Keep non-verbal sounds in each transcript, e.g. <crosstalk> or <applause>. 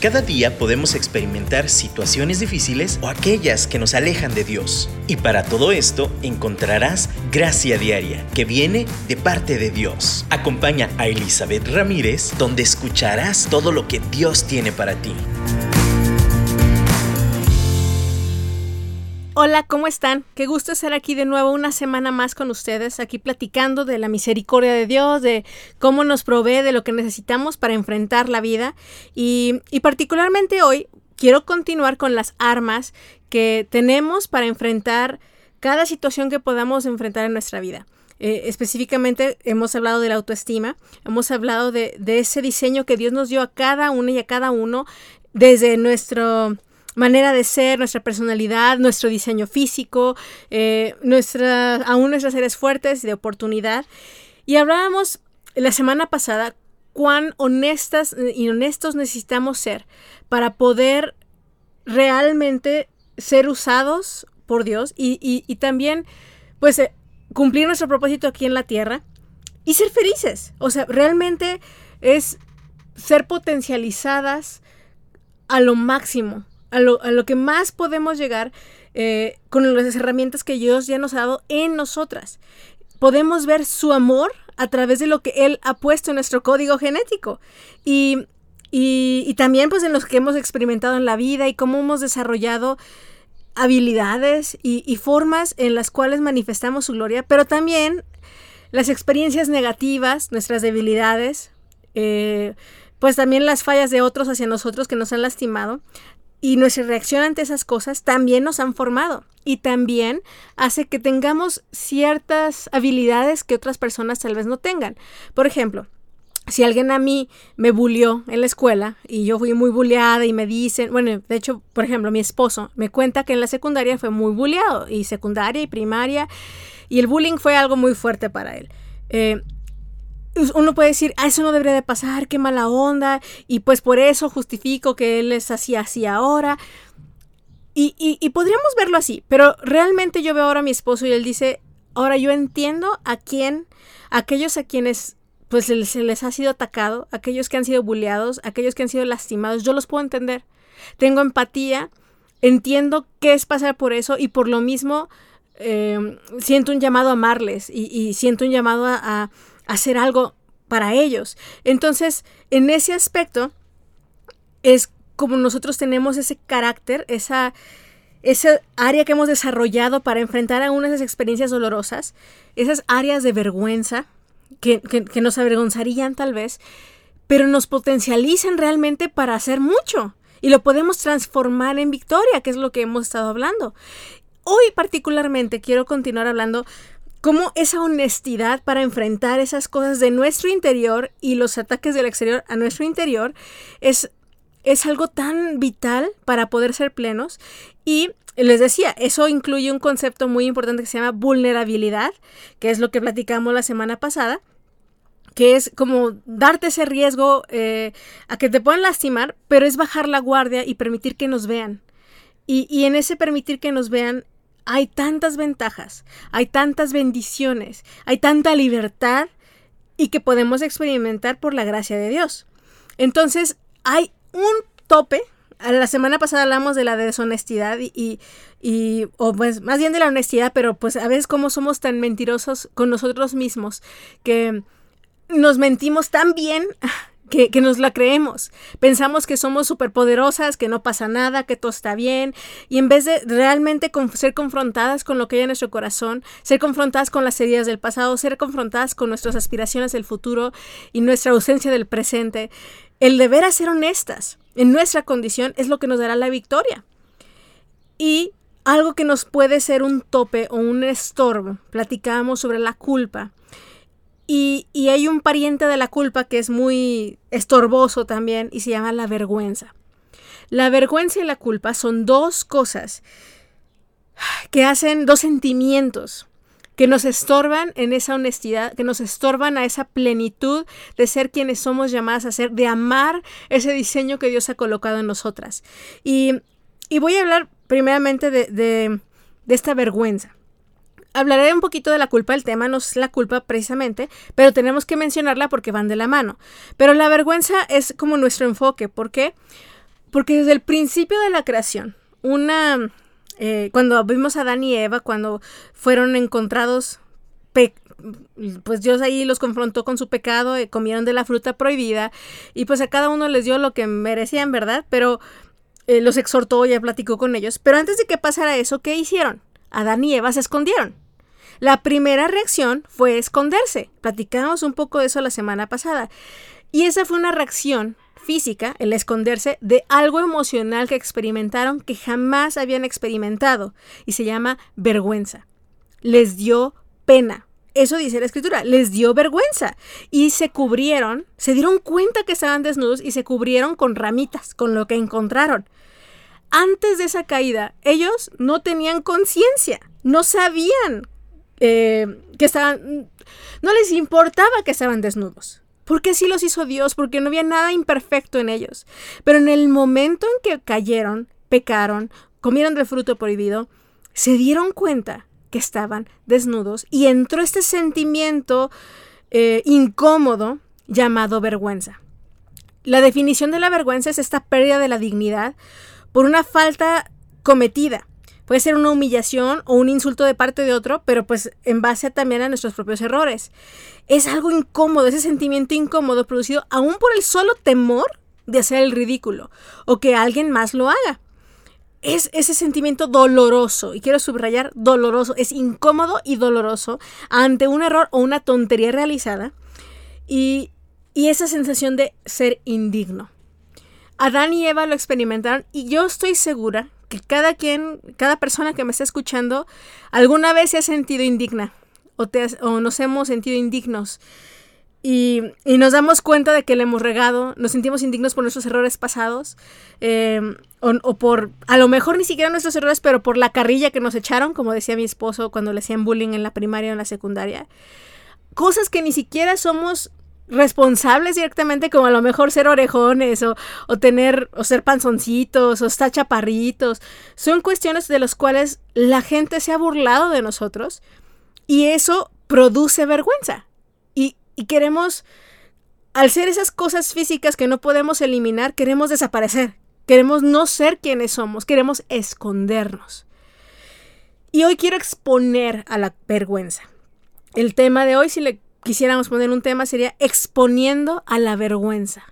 Cada día podemos experimentar situaciones difíciles o aquellas que nos alejan de Dios. Y para todo esto encontrarás gracia diaria que viene de parte de Dios. Acompaña a Elizabeth Ramírez donde escucharás todo lo que Dios tiene para ti. Hola, ¿cómo están? Qué gusto estar aquí de nuevo una semana más con ustedes, aquí platicando de la misericordia de Dios, de cómo nos provee de lo que necesitamos para enfrentar la vida. Y, particularmente hoy quiero continuar con las armas que tenemos para enfrentar cada situación que podamos enfrentar en nuestra vida. Eh, específicamente hemos hablado de la autoestima, hemos hablado de, de ese diseño que Dios nos dio a cada uno y a cada uno desde nuestro manera de ser, nuestra personalidad, nuestro diseño físico, eh, nuestra, aún nuestras áreas fuertes de oportunidad. Y hablábamos la semana pasada cuán honestas y honestos necesitamos ser para poder realmente ser usados por Dios y, también pues eh, cumplir nuestro propósito aquí en la tierra y ser felices. O sea, realmente es ser potencializadas a lo máximo a lo, que más podemos llegar eh, con las herramientas que Dios ya nos ha dado en nosotras. Podemos ver su amor a través de lo que Él ha puesto en nuestro código genético. Y, también pues en los que hemos experimentado en la vida y cómo hemos desarrollado habilidades y, formas en las cuales manifestamos su gloria, pero también las experiencias negativas, nuestras debilidades, eh, pues también las fallas de otros hacia nosotros que nos han lastimado, y nuestra reacción ante esas cosas también nos han formado y también hace que tengamos ciertas habilidades que otras personas tal vez no tengan. Por ejemplo, si alguien a mí me bullió en la escuela y yo fui muy bulleada y me dicen, bueno, de hecho, por ejemplo, mi esposo me cuenta que en la secundaria fue muy bulleado y secundaria y primaria y el bullying fue algo muy fuerte para él. Eh, uno puede decir, ah, eso no debería de pasar, qué mala onda, y pues por eso justifico que él es así, así ahora. Y, y, podríamos verlo así, pero realmente yo veo ahora a mi esposo y él dice, ahora yo entiendo a quién, aquellos a quienes pues se les ha sido atacado, aquellos que han sido bulleados, aquellos que han sido lastimados, yo los puedo entender. Tengo empatía, entiendo qué es pasar por eso y por lo mismo eh, siento un llamado a amarles y, siento un llamado a hacer algo para ellos. Entonces, en ese aspecto, es como nosotros tenemos ese carácter, esa, esa área que hemos desarrollado para enfrentar a esas experiencias dolorosas, esas áreas de vergüenza que, que nos avergonzarían tal vez, pero nos potencializan realmente para hacer mucho y lo podemos transformar en victoria, que es lo que hemos estado hablando. Hoy particularmente quiero continuar hablando cómo esa honestidad para enfrentar esas cosas de nuestro interior y los ataques del exterior a nuestro interior es, es algo tan vital para poder ser plenos. Y les decía, eso incluye un concepto muy importante que se llama vulnerabilidad, que es lo que platicamos la semana pasada que es como darte ese riesgo eh, a que te puedan lastimar, pero es bajar la guardia y permitir que nos vean. Y, y, en ese permitir que nos vean hay tantas ventajas, hay tantas bendiciones, hay tanta libertad y que podemos experimentar por la gracia de Dios. Entonces, hay un tope. La semana pasada hablamos de la deshonestidad y, y, o pues más bien de la honestidad, pero pues a veces como somos tan mentirosos con nosotros mismos que nos mentimos tan bien que, nos la creemos. Pensamos que somos superpoderosas, que no pasa nada, que todo está bien. Y en vez de realmente ser confrontadas con lo que hay en nuestro corazón, ser confrontadas con las heridas del pasado, ser confrontadas con nuestras aspiraciones del futuro y nuestra ausencia del presente, el deber a ser honestas en nuestra condición es lo que nos dará la victoria. Y algo que nos puede ser un tope o un estorbo, platicábamos sobre la culpa. Y, hay un pariente de la culpa que es muy estorboso también y se llama la vergüenza. La vergüenza y la culpa son dos cosas que hacen dos sentimientos que nos estorban en esa honestidad, que nos estorban a esa plenitud de ser quienes somos llamadas a ser, de amar ese diseño que Dios ha colocado en nosotras. Y, voy a hablar primeramente de, esta vergüenza hablaré un poquito de la culpa, el tema no es la culpa precisamente, pero tenemos que mencionarla porque van de la mano. Pero la vergüenza es como nuestro enfoque, ¿por qué? porque desde el principio de la creación, una... Eh, cuando vimos a Adán y Eva, cuando fueron encontrados pues Dios ahí los confrontó con su pecado, eh, comieron de la fruta prohibida y pues a cada uno les dio lo que merecían, ¿verdad? Pero eh, los exhortó, ya platicó con ellos. Pero antes de que pasara eso, ¿qué hicieron? Adán y Eva se escondieron. La primera reacción fue esconderse. Platicamos un poco de eso la semana pasada. Y esa fue una reacción física, el esconderse, de algo emocional que experimentaron que jamás habían experimentado. Y se llama vergüenza. Les dio pena. Eso dice la escritura, les dio vergüenza y se cubrieron, se dieron cuenta que estaban desnudos y se cubrieron con ramitas, con lo que encontraron. Antes de esa caída, ellos no tenían conciencia, no sabían eh, que estaban, no les importaba que estaban desnudos. Porque así los hizo Dios, porque no había nada imperfecto en ellos. Pero en el momento en que cayeron, pecaron, comieron del fruto prohibido, se dieron cuenta que estaban desnudos y entró este sentimiento eh, incómodo llamado vergüenza. La definición de la vergüenza es esta pérdida de la dignidad por una falta cometida. Puede ser una humillación o un insulto de parte de otro, pero pues en base también a nuestros propios errores. Es algo incómodo, ese sentimiento incómodo producido aún por el solo temor de hacer el ridículo o que alguien más lo haga es ese sentimiento doloroso, y quiero subrayar doloroso, es incómodo y doloroso ante un error o una tontería realizada y, y esa sensación de ser indigno. Adán y Eva lo experimentaron y yo estoy segura que cada quien, cada persona que me está escuchando, alguna vez se ha sentido indigna o, o nos hemos sentido indignos y, nos damos cuenta de que le hemos regado, nos sentimos indignos por nuestros errores pasados, em, o, por, a lo mejor ni siquiera nuestros errores, pero por la carrilla que nos echaron, como decía mi esposo cuando le hacían bullying en la primaria o en la secundaria. Cosas que ni siquiera somos responsables directamente, como a lo mejor ser orejones o, o tener, o ser panzoncitos o estar chaparritos. Son cuestiones de las cuales la gente se ha burlado de nosotros y eso produce vergüenza y queremos, al ser esas cosas físicas que no podemos eliminar, queremos desaparecer. Queremos no ser quienes somos, queremos escondernos. Y hoy quiero exponer a la vergüenza. El tema de hoy, si le quisiéramos poner un tema, sería exponiendo a la vergüenza.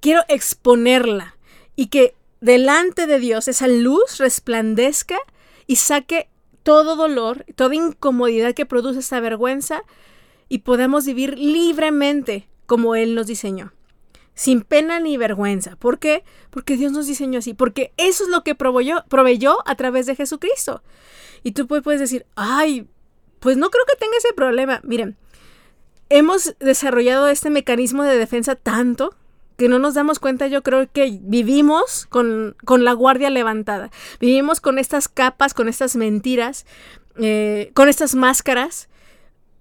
Quiero exponerla y que delante de Dios esa luz resplandezca y saque todo dolor, toda incomodidad que produce esta vergüenza y podamos vivir libremente como Él nos diseñó. Sin pena ni vergüenza. ¿Por qué? Porque Dios nos diseñó así. Porque eso es lo que proveyó, proveyó a través de Jesucristo. Y tú puedes decir, ay, pues no creo que tenga ese problema. Miren, hemos desarrollado este mecanismo de defensa tanto que no nos damos cuenta, yo creo que vivimos con, con la guardia levantada. Vivimos con estas capas, con estas mentiras, eh, con estas máscaras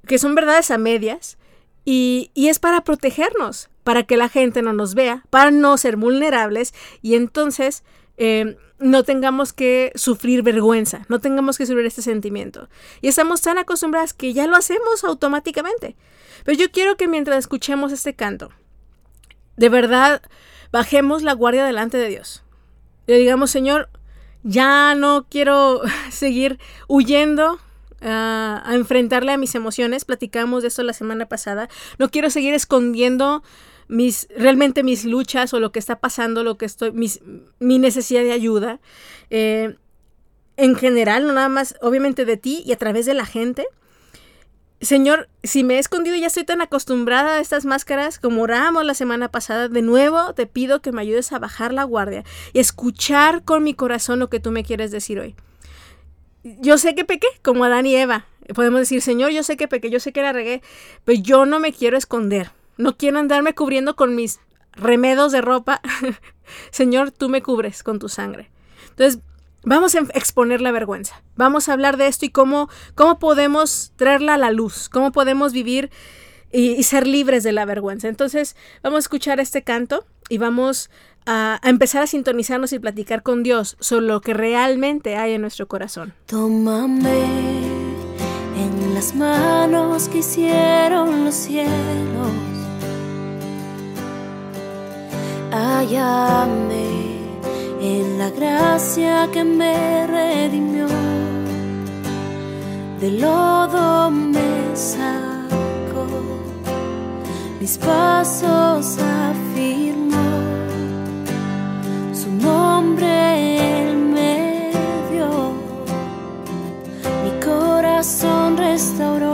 que son verdades a medias, y, es para protegernos, para que la gente no nos vea, para no ser vulnerables y entonces eh, no tengamos que sufrir vergüenza, no tengamos que sufrir este sentimiento. Y estamos tan acostumbradas que ya lo hacemos automáticamente. Pero yo quiero que mientras escuchemos este canto, de verdad bajemos la guardia delante de Dios. Le digamos, Señor, ya no quiero <laughs> seguir huyendo a, enfrentarle a mis emociones. Platicamos de eso la semana pasada. No quiero seguir escondiendo mis realmente mis luchas o lo que está pasando, lo que estoy, mis, mi necesidad de ayuda. Eh, en general, no nada más, obviamente de ti y a través de la gente. Señor, si me he escondido ya estoy tan acostumbrada a estas máscaras como oramos la semana pasada, de nuevo te pido que me ayudes a bajar la guardia y escuchar con mi corazón lo que tú me quieres decir hoy yo sé que pequé, como Adán y Eva. Podemos decir, Señor, yo sé que pequé, yo sé que la regué, pero yo no me quiero esconder. No quiero andarme cubriendo con mis remedos de ropa. <laughs> Señor, tú me cubres con tu sangre. Entonces, vamos a exponer la vergüenza. Vamos a hablar de esto y cómo, cómo podemos traerla a la luz, cómo podemos vivir y, y ser libres de la vergüenza. Entonces, vamos a escuchar este canto y vamos a, empezar a sintonizarnos y platicar con Dios sobre lo que realmente hay en nuestro corazón. Tómame en las manos que hicieron los cielos. hallarme en la gracia que me redimió. De lodo me sacó, mis pasos afirmó, su nombre me dio, mi corazón restauró.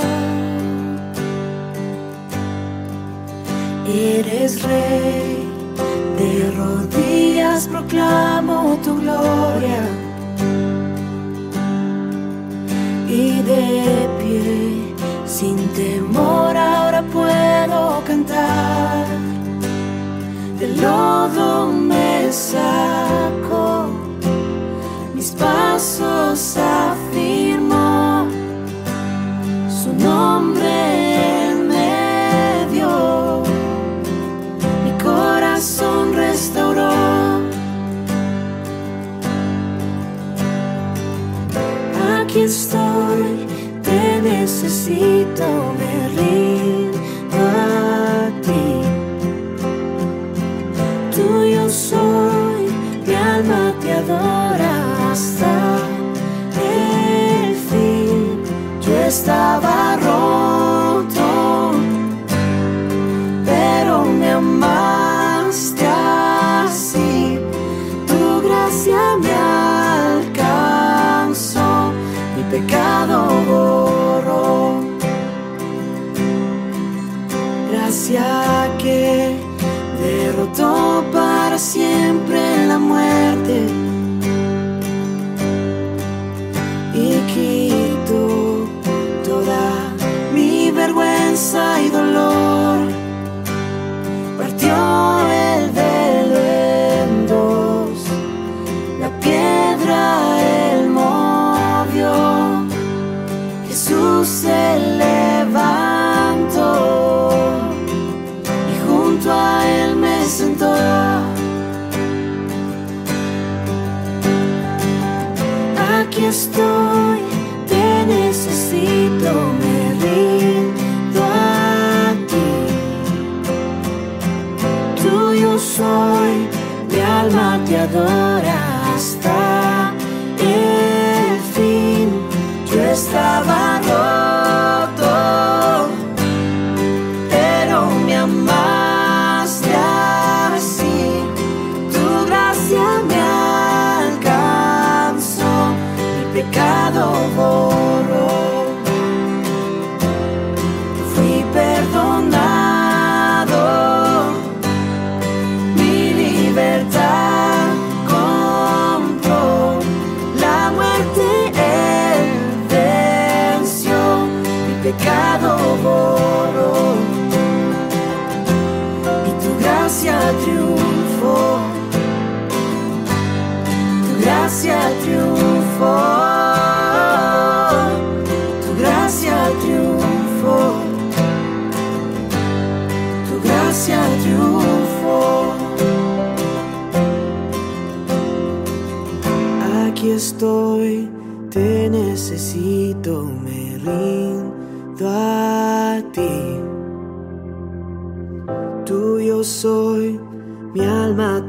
Eres rey proclamo tu gloria. Y de pie, sin temor ahora puedo cantar, de lodo me sal Oh.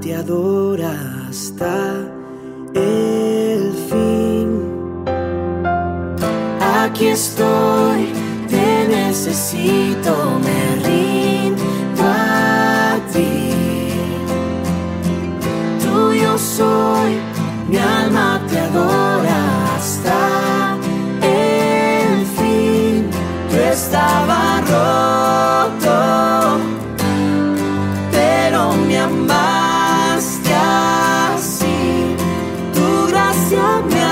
te adora hasta el fin. Aquí estoy, te necesito. me.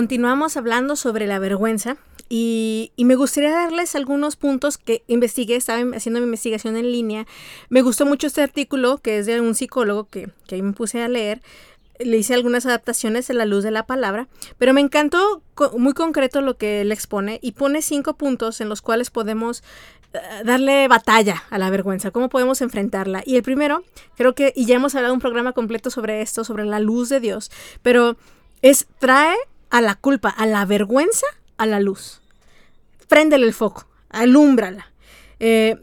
Continuamos hablando sobre la vergüenza y, me gustaría darles algunos puntos que investigué, estaba haciendo mi investigación en línea. Me gustó mucho este artículo que es de un psicólogo que, que ahí me puse a leer. Le hice algunas adaptaciones en la luz de la palabra, pero me encantó muy concreto lo que él expone y pone cinco puntos en los cuales podemos eh, darle batalla a la vergüenza, cómo podemos enfrentarla. Y el primero, creo que, y ya hemos hablado un programa completo sobre esto, sobre la luz de Dios, pero es trae a la culpa, a la vergüenza, a la luz. Préndele el foco, alúmbrala. Eh,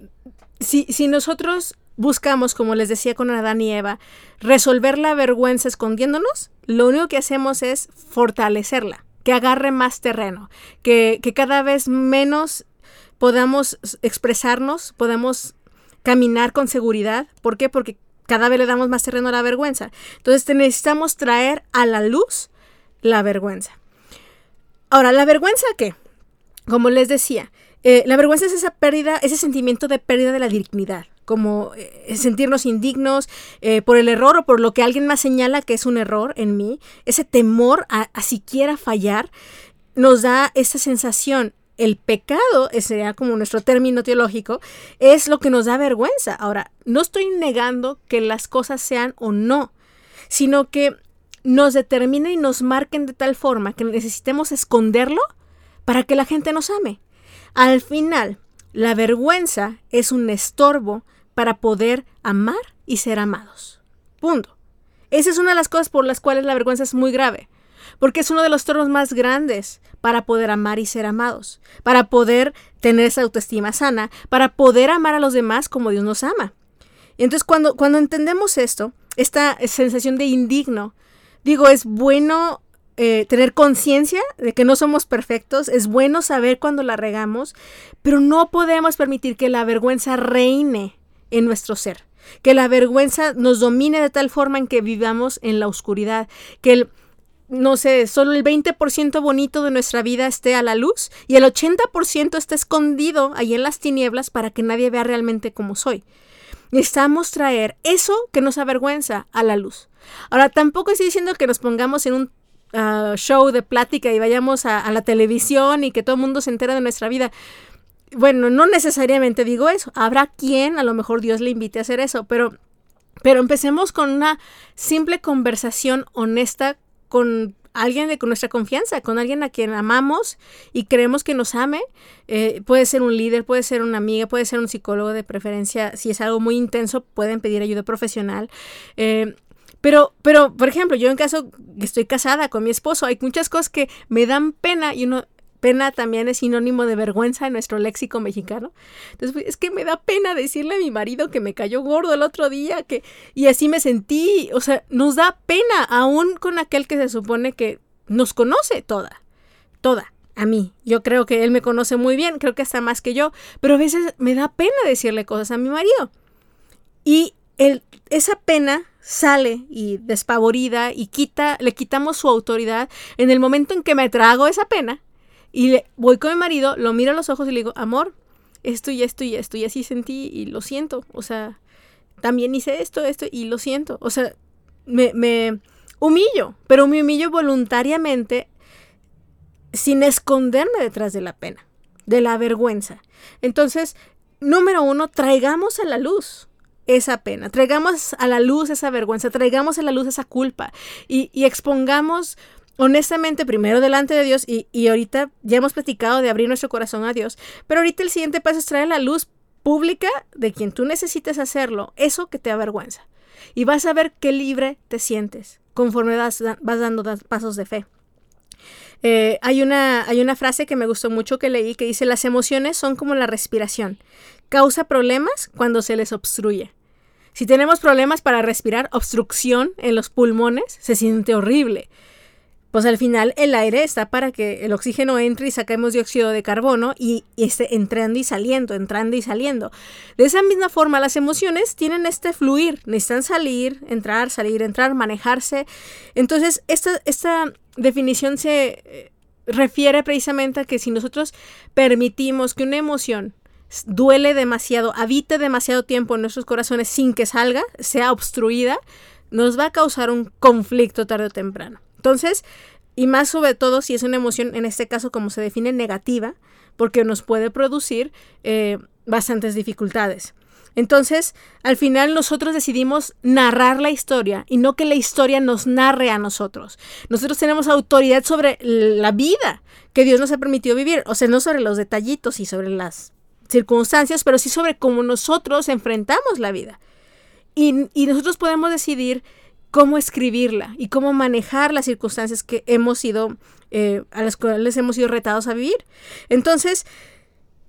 si, si nosotros buscamos, como les decía con Adán y Eva, resolver la vergüenza escondiéndonos, lo único que hacemos es fortalecerla, que agarre más terreno, que, que cada vez menos podamos expresarnos, podamos caminar con seguridad. ¿Por qué? Porque cada vez le damos más terreno a la vergüenza. Entonces necesitamos traer a la luz la vergüenza. Ahora, ¿la vergüenza qué? Como les decía, eh, la vergüenza es esa pérdida, ese sentimiento de pérdida de la dignidad, como eh, sentirnos indignos eh, por el error o por lo que alguien más señala que es un error en mí, ese temor a, siquiera fallar, nos da esa sensación. El pecado, ese sería como nuestro término teológico, es lo que nos da vergüenza. Ahora, no estoy negando que las cosas sean o no, sino que nos determinen y nos marquen de tal forma que necesitemos esconderlo para que la gente nos ame. Al final, la vergüenza es un estorbo para poder amar y ser amados. Punto. Esa es una de las cosas por las cuales la vergüenza es muy grave, porque es uno de los estorbos más grandes para poder amar y ser amados, para poder tener esa autoestima sana, para poder amar a los demás como Dios nos ama. Y entonces cuando, cuando entendemos esto, esta sensación de indigno, Digo, es bueno eh, tener conciencia de que no somos perfectos, es bueno saber cuando la regamos, pero no podemos permitir que la vergüenza reine en nuestro ser, que la vergüenza nos domine de tal forma en que vivamos en la oscuridad, que el, no sé, solo el 20% bonito de nuestra vida esté a la luz y el 80% esté escondido ahí en las tinieblas para que nadie vea realmente cómo soy. Necesitamos traer eso que nos avergüenza a la luz. Ahora, tampoco estoy diciendo que nos pongamos en un ah, show de plática y vayamos a, la televisión y que todo el mundo se entere de nuestra vida. Bueno, no necesariamente digo eso. Habrá quien, a lo mejor Dios le invite a hacer eso, pero, pero empecemos con una simple conversación honesta con alguien de nuestra confianza, con alguien a quien amamos y creemos que nos ame. Eh, puede ser un líder, puede ser una amiga, puede ser un psicólogo de preferencia. Si es algo muy intenso, pueden pedir ayuda profesional. Eh, pero, pero, por ejemplo, yo en caso estoy casada con mi esposo, hay muchas cosas que me dan pena y uno, pena también es sinónimo de vergüenza en nuestro léxico mexicano. Entonces, pues, es que me da pena decirle a mi marido que me cayó gordo el otro día, que, y así me sentí. O sea, nos da pena, aún con aquel que se supone que nos conoce toda, toda. A mí, yo creo que él me conoce muy bien, creo que hasta más que yo, pero a veces me da pena decirle cosas a mi marido. Y el, esa pena sale y despavorida y quita, le quitamos su autoridad en el momento en que me trago esa pena y le, voy con mi marido, lo miro a los ojos y le digo, amor, esto y esto y esto, y así sentí y lo siento. O sea, también hice esto, esto y lo siento. O sea, me, me humillo, pero me humillo voluntariamente sin esconderme detrás de la pena, de la vergüenza. Entonces, número uno, traigamos a la luz esa pena, traigamos a la luz esa vergüenza, traigamos a la luz esa culpa y, y expongamos honestamente primero delante de Dios y, y, ahorita ya hemos platicado de abrir nuestro corazón a Dios, pero ahorita el siguiente paso es traer la luz pública de quien tú necesites hacerlo, eso que te avergüenza. Y vas a ver qué libre te sientes conforme vas, vas dando pasos de fe. Eh, hay, una, hay una frase que me gustó mucho que leí que dice, las emociones son como la respiración, causa problemas cuando se les obstruye. Si tenemos problemas para respirar, obstrucción en los pulmones, se siente horrible pues al final el aire está para que el oxígeno entre y saquemos dióxido de carbono y, esté entrando y saliendo, entrando y saliendo. De esa misma forma, las emociones tienen este fluir, necesitan salir, entrar, salir, entrar, manejarse. Entonces, esta, esta definición se eh, refiere precisamente a que si nosotros permitimos que una emoción duele demasiado, habite demasiado tiempo en nuestros corazones sin que salga, sea obstruida, nos va a causar un conflicto tarde o temprano. Entonces, y más sobre todo si es una emoción, en este caso como se define negativa, porque nos puede producir eh, bastantes dificultades. Entonces, al final nosotros decidimos narrar la historia y no que la historia nos narre a nosotros. Nosotros tenemos autoridad sobre la vida que Dios nos ha permitido vivir, o sea, no sobre los detallitos y sobre las circunstancias, pero sí sobre cómo nosotros enfrentamos la vida. Y, nosotros podemos decidir cómo escribirla y cómo manejar las circunstancias que hemos sido, eh, a las cuales hemos sido retados a vivir. Entonces,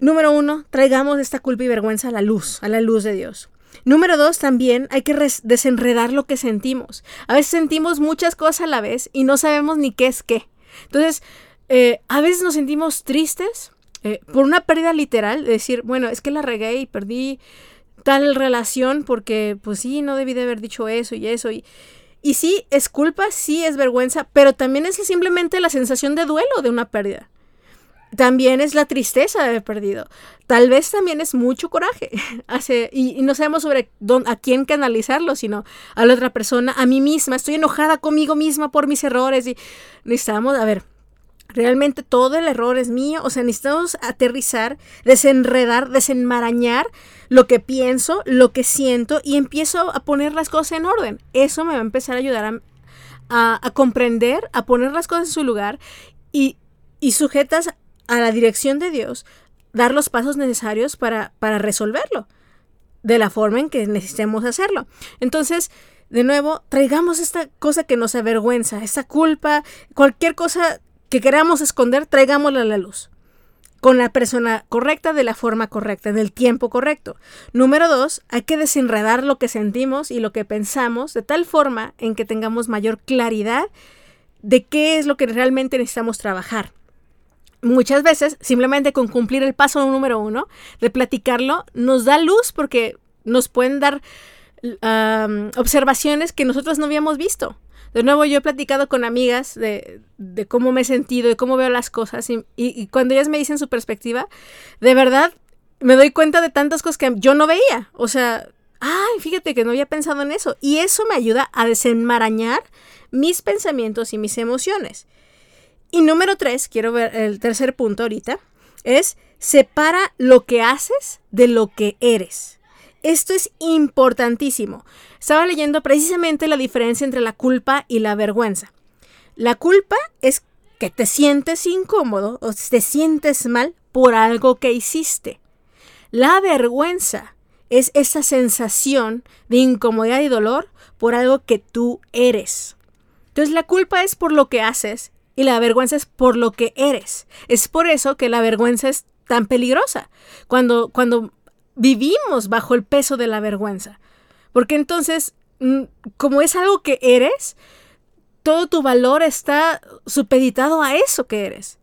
Número uno, traigamos esta culpa y vergüenza a la luz, a la luz de Dios. Número dos, también hay que desenredar lo que sentimos. A veces sentimos muchas cosas a la vez y no sabemos ni qué es qué. Entonces, eh, a veces nos sentimos tristes eh, por una pérdida literal, de decir, bueno, es que la regué y perdí tal relación porque, pues sí, no debí de haber dicho eso y eso. Y, y sí, es culpa, sí es vergüenza, pero también es simplemente la sensación de duelo de una pérdida también es la tristeza de haber perdido. Tal vez también es mucho coraje. <laughs> Hace, y, no sabemos sobre a quién canalizarlo, sino a la otra persona, a mí misma. Estoy enojada conmigo misma por mis errores y necesitamos, a ver, realmente todo el error es mío. O sea, necesitamos aterrizar, desenredar, desenmarañar lo que pienso, lo que siento y empiezo a poner las cosas en orden. Eso me va a empezar a ayudar a, a, comprender, a poner las cosas en su lugar y, y sujetas a la dirección de Dios, dar los pasos necesarios para, para resolverlo de la forma en que necesitemos hacerlo. Entonces, de nuevo, traigamos esta cosa que nos avergüenza, esa culpa, cualquier cosa que queramos esconder, traigámosla a la luz. Con la persona correcta, de la forma correcta, del tiempo correcto. Número dos, hay que desenredar lo que sentimos y lo que pensamos de tal forma en que tengamos mayor claridad de qué es lo que realmente necesitamos trabajar muchas veces simplemente con cumplir el paso número uno de platicarlo nos da luz porque nos pueden dar observaciones que nosotros no habíamos visto. De nuevo, yo he platicado con amigas de, cómo me he sentido, de cómo veo las cosas y, y, cuando ellas me dicen su perspectiva, de verdad me doy cuenta de tantas cosas que yo no veía. O sea, ay, fíjate que no había pensado en eso. Y eso me ayuda a desenmarañar mis pensamientos y mis emociones. Y número tres, quiero ver el tercer punto ahorita, es separa lo que haces de lo que eres. Esto es importantísimo. Estaba leyendo precisamente la diferencia entre la culpa y la vergüenza. La culpa es que te sientes incómodo o te sientes mal por algo que hiciste. La vergüenza es esa sensación de incomodidad y dolor por algo que tú eres. Entonces la culpa es por lo que haces y la vergüenza es por lo que eres. Es por eso que la vergüenza es tan peligrosa, cuando, cuando vivimos bajo el peso de la vergüenza. Porque entonces, mm, como es algo que eres, todo tu valor está supeditado a eso que eres.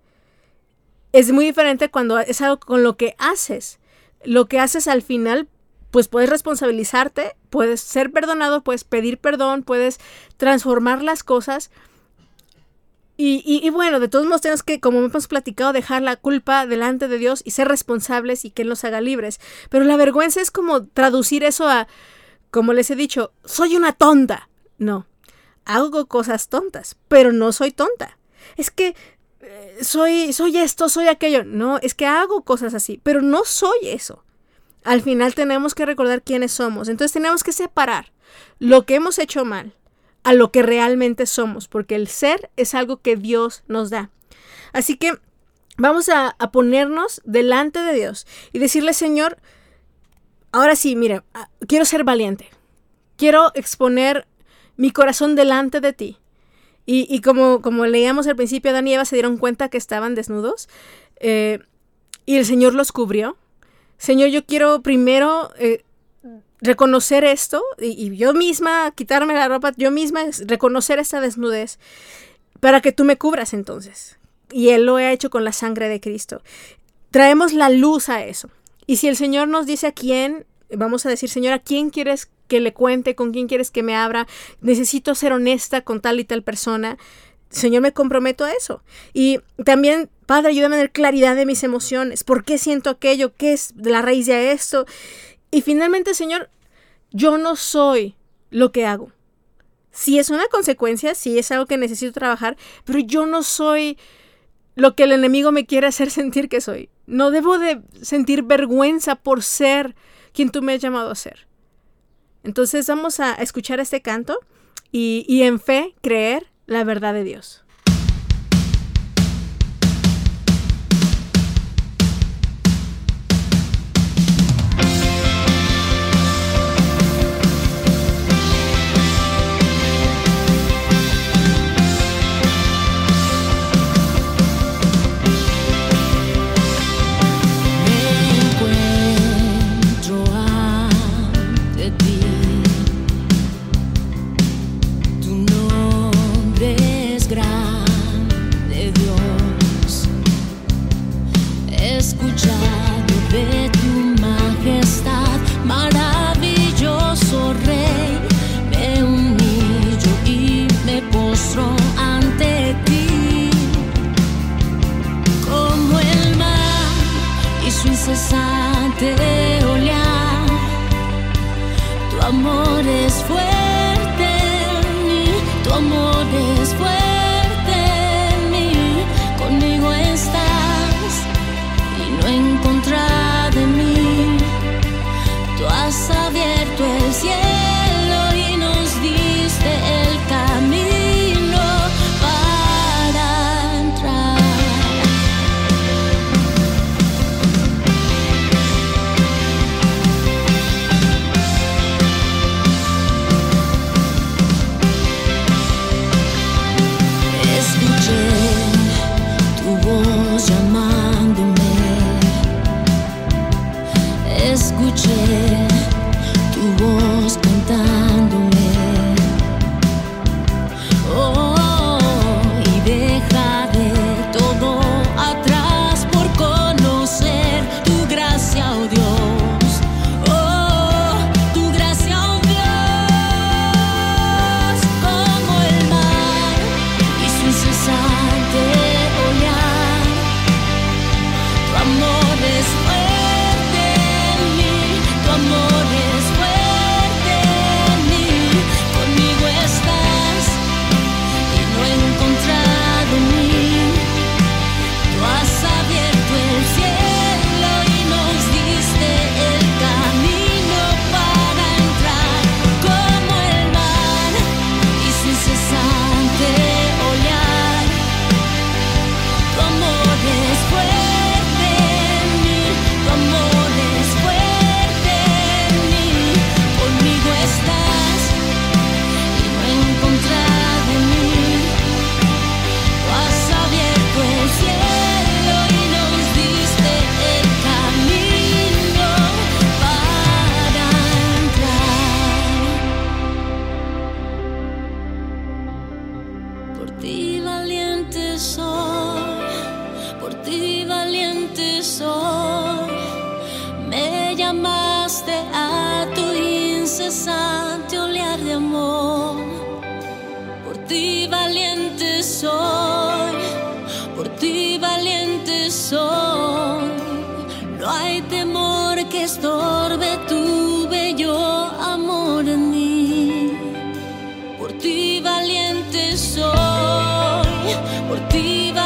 Es muy diferente cuando es algo con lo que haces. Lo que haces al final, pues puedes responsabilizarte, puedes ser perdonado, puedes pedir perdón, puedes transformar las cosas y, bueno, de todos modos tenemos que, como hemos platicado, dejar la culpa delante de Dios y ser responsables y que Él nos haga libres. Pero la vergüenza es como traducir eso a, como les he dicho, soy una tonta. No, hago cosas tontas, pero no soy tonta. Es que eh, soy, soy esto, soy aquello. No, es que hago cosas así, pero no soy eso. Al final tenemos que recordar quiénes somos. Entonces tenemos que separar lo que hemos hecho mal a lo que realmente somos, porque el ser es algo que Dios nos da. Así que vamos a, ponernos delante de Dios y decirle, Señor, ahora sí, mira, ah, quiero ser valiente, quiero exponer mi corazón delante de ti. Y, como, como leíamos al principio, Adán y Eva se dieron cuenta que estaban desnudos eh, y el Señor los cubrió. Señor, yo quiero primero eh, reconocer esto y, yo misma quitarme la ropa, yo misma reconocer esta desnudez para que tú me cubras entonces. Y Él lo ha hecho con la sangre de Cristo. Traemos la luz a eso. Y si el Señor nos dice a quién, vamos a decir, Señor, ¿a quién quieres que le cuente? ¿Con quién quieres que me abra? Necesito ser honesta con tal y tal persona. Señor, me comprometo a eso. Y también, Padre, ayúdame a tener claridad de mis emociones. ¿Por qué siento aquello? ¿Qué es la raíz de esto? Y finalmente, Señor, yo no soy lo que hago. sí es una consecuencia, sí es algo que necesito trabajar, pero yo no soy lo que el enemigo me quiere hacer <laughs> sentir que soy. No debo de sentir vergüenza por ser quien tú me has llamado a ser. Entonces vamos a escuchar este canto y en fe creer la verdad de Dios. escuchado de tu majestad, maravilloso rey. Me humillo y me postro ante ti. Como el mar y su incesante. deportiva.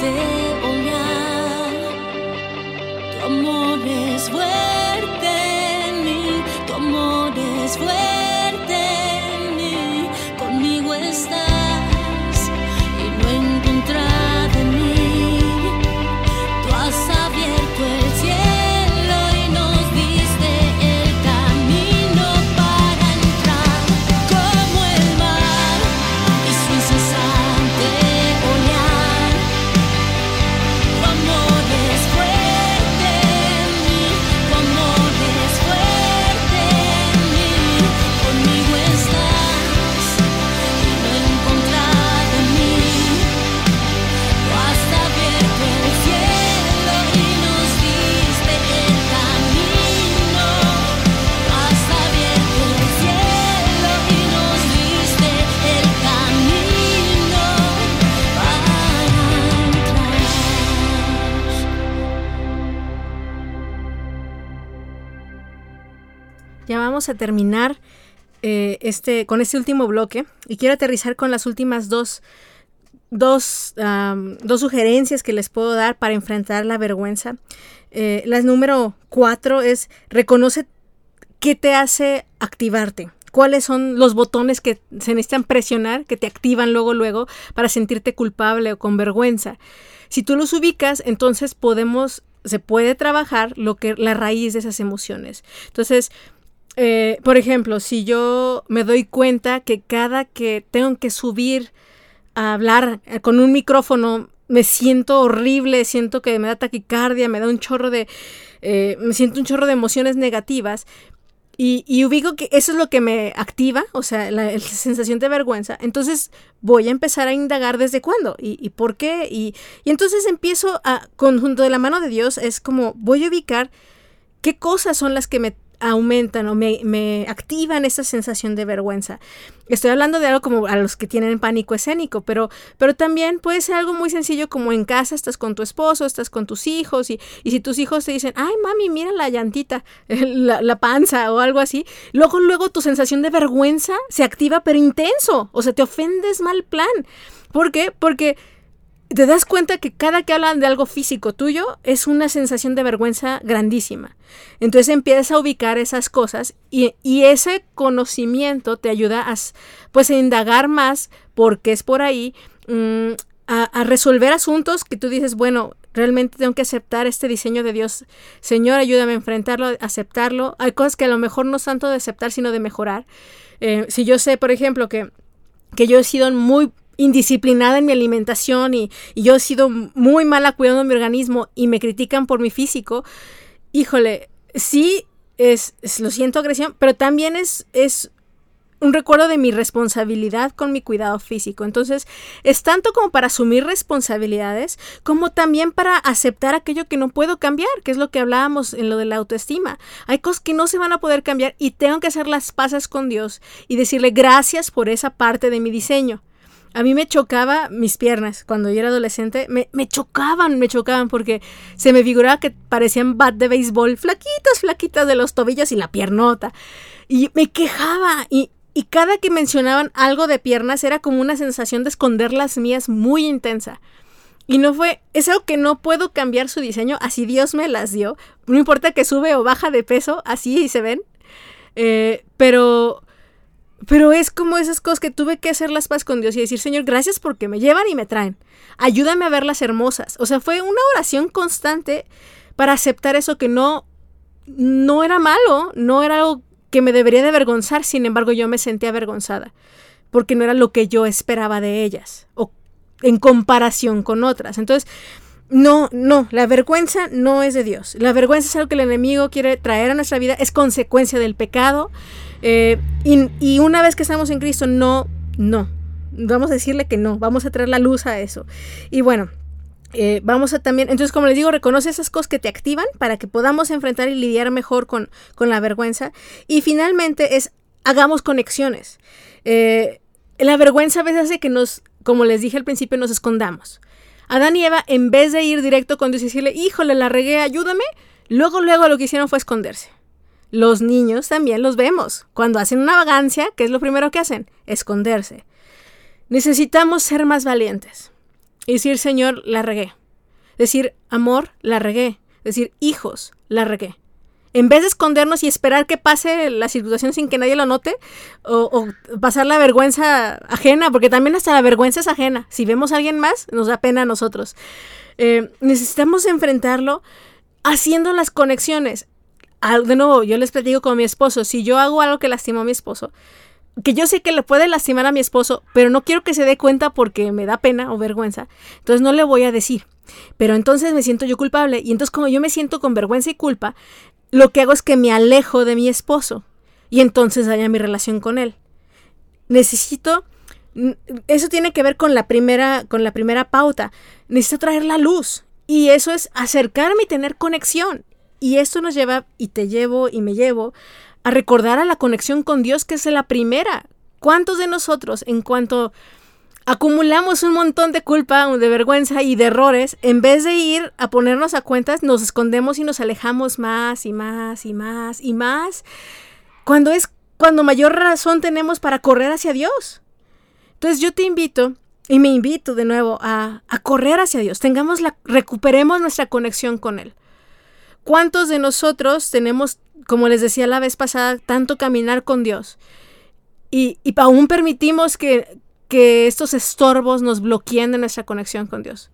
Tu amor es fuerte en mí, tu amor es fuerte. Vamos a terminar eh, este, con este último bloque y quiero aterrizar con las últimas dos, dos, dos sugerencias que les puedo dar para enfrentar la vergüenza. Eh, la número cuatro es reconoce qué te hace activarte cuáles son los botones que se necesitan presionar, que te activan luego, luego, para sentirte culpable o con vergüenza. Si tú los ubicas, entonces podemos, se puede trabajar lo que, la raíz de esas emociones. Entonces, eh, por ejemplo, si yo me doy cuenta que cada que tengo que subir a hablar eh, con un micrófono, me siento horrible, siento que me da taquicardia, me da un chorro de, eh, me siento un chorro de emociones negativas, y, ubico que eso es lo que me activa, o sea, <laughs> la, sensación de vergüenza. Entonces voy a empezar a indagar desde cuándo y, por qué. Y, y, entonces empiezo a, conjunto de la mano de Dios, es como voy a ubicar qué cosas son las que me aumentan o me, me, activan esa sensación de vergüenza. Estoy hablando de algo como a los que tienen pánico escénico, pero, pero también puede ser algo muy sencillo como en casa estás con tu esposo, estás con tus hijos y, y si tus hijos te dicen, ay mami, mira la llantita, <laughs> la, la, panza o algo así, luego, luego tu sensación de vergüenza se activa pero intenso, o sea, te ofendes mal plan. ¿Por qué? Porque te das cuenta que cada que hablan de algo físico tuyo es una sensación de vergüenza grandísima. Entonces empiezas a ubicar esas cosas y, ese conocimiento te ayuda a, pues, a indagar más porque es por ahí, mm, a, resolver asuntos que tú dices, bueno, realmente tengo que aceptar este diseño de Dios. Señor, ayúdame a enfrentarlo, aceptarlo. Hay cosas que a lo mejor no es tanto de aceptar, sino de mejorar. Eh, si yo sé, por ejemplo, que, que yo he sido muy indisciplinada en mi alimentación y, yo he sido muy mala cuidando mi organismo y me critican por mi físico, híjole, sí es, lo siento agresión, pero también es, es un recuerdo de mi responsabilidad con mi cuidado físico. Entonces, es tanto como para asumir responsabilidades, como también para aceptar aquello que no puedo cambiar, que es lo que hablábamos en lo de la autoestima. Hay cosas que no se van a poder cambiar y tengo que hacer las pasas con Dios y decirle gracias por esa parte de mi diseño. A mí me chocaba mis piernas cuando yo era adolescente, me, me, chocaban, me chocaban porque se me figuraba que parecían bat de béisbol, flaquitas, flaquitas de los tobillos y la piernota. Y me quejaba y, y cada que mencionaban algo de piernas era como una sensación de esconder las mías muy intensa. Y no fue, es algo que no puedo cambiar su diseño, así Dios me las dio. No importa que sube o baja de peso, así se ven. Eh, pero pero es como esas cosas que tuve que hacer las paz con Dios y decir, Señor, gracias porque me llevan y me traen. Ayúdame a verlas hermosas. O sea, fue una oración constante para aceptar eso que no, no era malo, no era algo que me debería de avergonzar, sin embargo yo me sentía avergonzada, porque no era lo que yo esperaba de ellas, o en comparación con otras. Entonces, no, no, la vergüenza no es de Dios. La vergüenza es algo que el enemigo quiere traer a nuestra vida, es consecuencia del pecado. Eh, y, una vez que estamos en Cristo, no, no. Vamos a decirle que no, vamos a traer la luz a eso. Y bueno, eh, vamos a también, entonces como les digo, reconoce esas cosas que te activan para que podamos enfrentar y lidiar mejor con, con la vergüenza. Y finalmente es, hagamos conexiones. Eh, la vergüenza a veces hace que nos, como les dije al principio, nos escondamos. Adán y Eva, en vez de ir directo con Dios y decirle, híjole, la regué, ayúdame, luego, luego lo que hicieron fue esconderse. Los niños también los vemos. Cuando hacen una vagancia, ¿qué es lo primero que hacen? Esconderse. Necesitamos ser más valientes. Decir, Señor, la regué. Decir, amor, la regué. Decir, hijos, la regué. En vez de escondernos y esperar que pase la situación sin que nadie lo note, o, pasar la vergüenza ajena, porque también hasta la vergüenza es ajena. Si vemos a alguien más, nos da pena a nosotros. Eh, necesitamos enfrentarlo haciendo las conexiones de nuevo, yo les platico con mi esposo, si yo hago algo que lastimó a mi esposo, que yo sé que le puede lastimar a mi esposo, pero no quiero que se dé cuenta porque me da pena o vergüenza, entonces no le voy a decir. Pero entonces me siento yo culpable y entonces como yo me siento con vergüenza y culpa, lo que hago es que me alejo de mi esposo y entonces haya mi relación con él. Necesito eso tiene que ver con la primera con la primera pauta. Necesito traer la luz y eso es acercarme y tener conexión. Y esto nos lleva, y te llevo y me llevo, a recordar a la conexión con Dios, que es la primera. ¿Cuántos de nosotros, en cuanto acumulamos un montón de culpa, de vergüenza y de errores, en vez de ir a ponernos a cuentas, nos escondemos y nos alejamos más y más y más y más? cuando es cuando mayor razón tenemos para correr hacia Dios. Entonces yo te invito y me invito de nuevo a, a correr hacia Dios. Tengamos la, recuperemos nuestra conexión con Él. ¿Cuántos de nosotros tenemos, como les decía la vez pasada, tanto caminar con Dios? Y, aún permitimos que, estos estorbos nos bloqueen de nuestra conexión con Dios.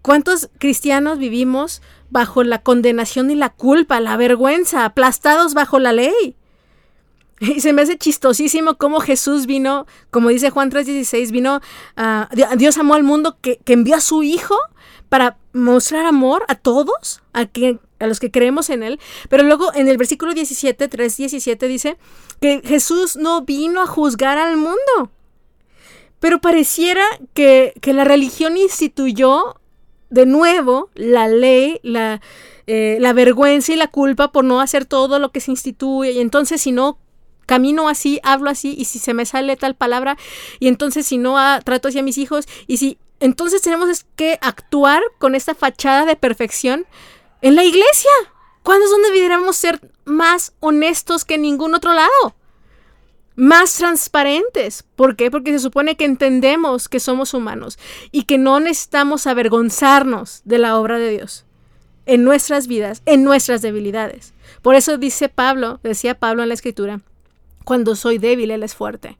¿Cuántos cristianos vivimos bajo la condenación y la culpa, la vergüenza, aplastados bajo la ley? Y se me hace chistosísimo cómo Jesús vino, como dice Juan 3:16, vino, a Dios amó al mundo que, que, envió a su Hijo para mostrar amor a todos, a, que, a los que creemos en Él. Pero luego en el versículo 17, 3:17 dice que Jesús no vino a juzgar al mundo. Pero pareciera que, que la religión instituyó de nuevo la ley, la, eh, la vergüenza y la culpa por no hacer todo lo que se instituye. Y entonces si no camino así, hablo así, y si se me sale tal palabra, y entonces si no ah, trato así a mis hijos, y si entonces tenemos que actuar con esta fachada de perfección en la iglesia. ¿Cuándo es donde deberíamos ser más honestos que en ningún otro lado? Más transparentes. ¿Por qué? Porque se supone que entendemos que somos humanos y que no necesitamos avergonzarnos de la obra de Dios en nuestras vidas, en nuestras debilidades. Por eso dice Pablo, decía Pablo en la escritura, cuando soy débil, Él es fuerte.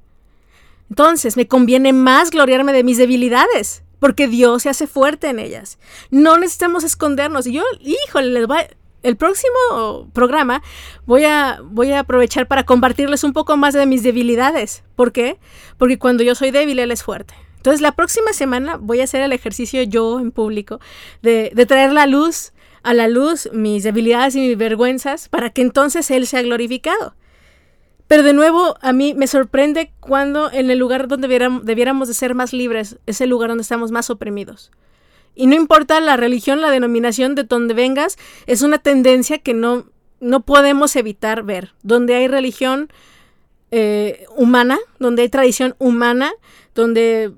Entonces, me conviene más gloriarme de mis debilidades, porque Dios se hace fuerte en ellas. No necesitamos escondernos. Y yo, híjole, les voy el próximo programa voy a, voy a aprovechar para compartirles un poco más de mis debilidades. ¿Por qué? Porque cuando yo soy débil, Él es fuerte. Entonces, la próxima semana voy a hacer el ejercicio yo en público de, de traer la luz a la luz mis debilidades y mis vergüenzas para que entonces Él sea glorificado. Pero de nuevo, a mí me sorprende cuando en el lugar donde debiéramos de ser más libres es el lugar donde estamos más oprimidos. Y no importa la religión, la denominación de donde vengas, es una tendencia que no, no podemos evitar ver. Donde hay religión eh, humana, donde hay tradición humana, donde,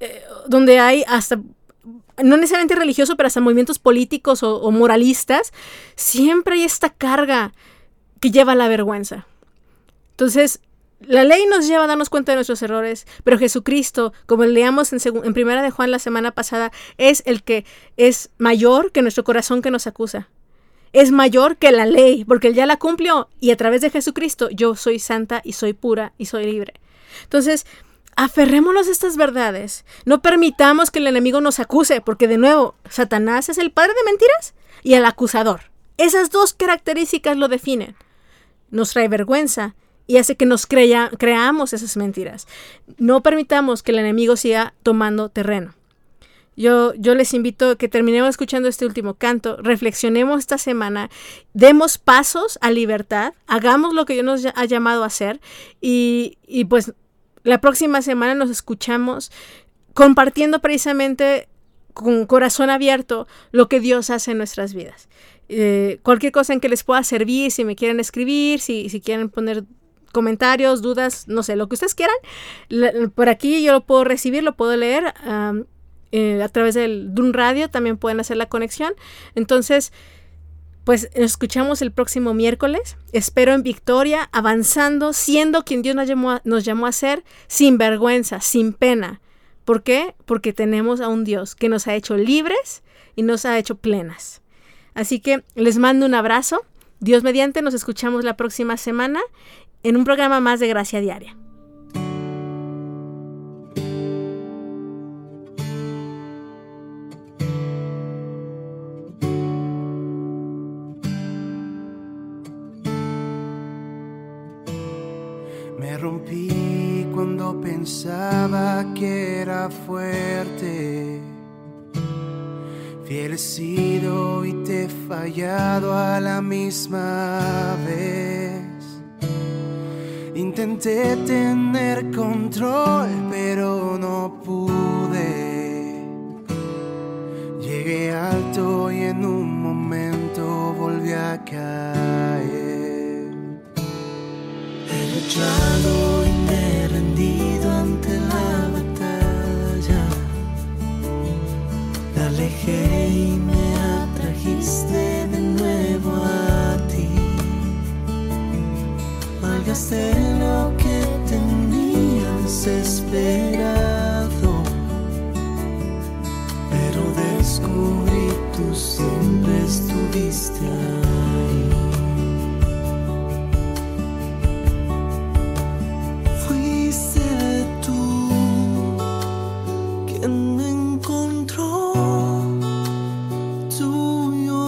eh, donde hay hasta no necesariamente religioso, pero hasta movimientos políticos o, o, moralistas, siempre hay esta carga que lleva a la vergüenza. Entonces, la ley nos lleva a darnos cuenta de nuestros errores, pero Jesucristo, como leamos en, en Primera de Juan la semana pasada, es el que es mayor que nuestro corazón que nos acusa. Es mayor que la ley, porque Él ya la cumplió y a través de Jesucristo yo soy santa y soy pura y soy libre. Entonces, aferrémonos a estas verdades. No permitamos que el enemigo nos acuse, porque de nuevo, Satanás es el padre de mentiras y el acusador. Esas dos características lo definen. Nos trae vergüenza y hace que nos crea, creamos esas mentiras. No permitamos que el enemigo siga tomando terreno. Yo, yo les invito a que terminemos escuchando este último canto, reflexionemos esta semana, demos pasos a libertad, hagamos lo que Dios nos ha llamado a hacer y, y pues la próxima semana nos escuchamos compartiendo precisamente con corazón abierto lo que Dios hace en nuestras vidas. Eh, cualquier cosa en que les pueda servir, si me quieren escribir, si, si quieren poner comentarios, dudas, no sé, lo que ustedes quieran. por aquí yo lo puedo recibir, lo puedo leer eh, a través del, de un radio, también pueden hacer la conexión. Entonces, pues nos escuchamos el próximo miércoles. Espero en victoria, avanzando, siendo quien Dios nos llamó, a, nos llamó a ser, sin vergüenza, sin pena. ¿Por qué? Porque tenemos a un Dios que nos ha hecho libres y nos ha hecho plenas. Así que les mando un abrazo. Dios mediante, nos escuchamos la próxima semana en un programa más de Gracia Diaria. Me rompí cuando pensaba que era fuerte. Fiel sido y te he fallado a la misma Intenté tener control, pero no pude. Llegué alto y en un momento volví a caer. He luchado y me he rendido ante la batalla. La alejé y me atrajiste de nuevo a ti pero descubrí tú siempre estuviste ahí. Fuiste tú quien me encontró, tú yo.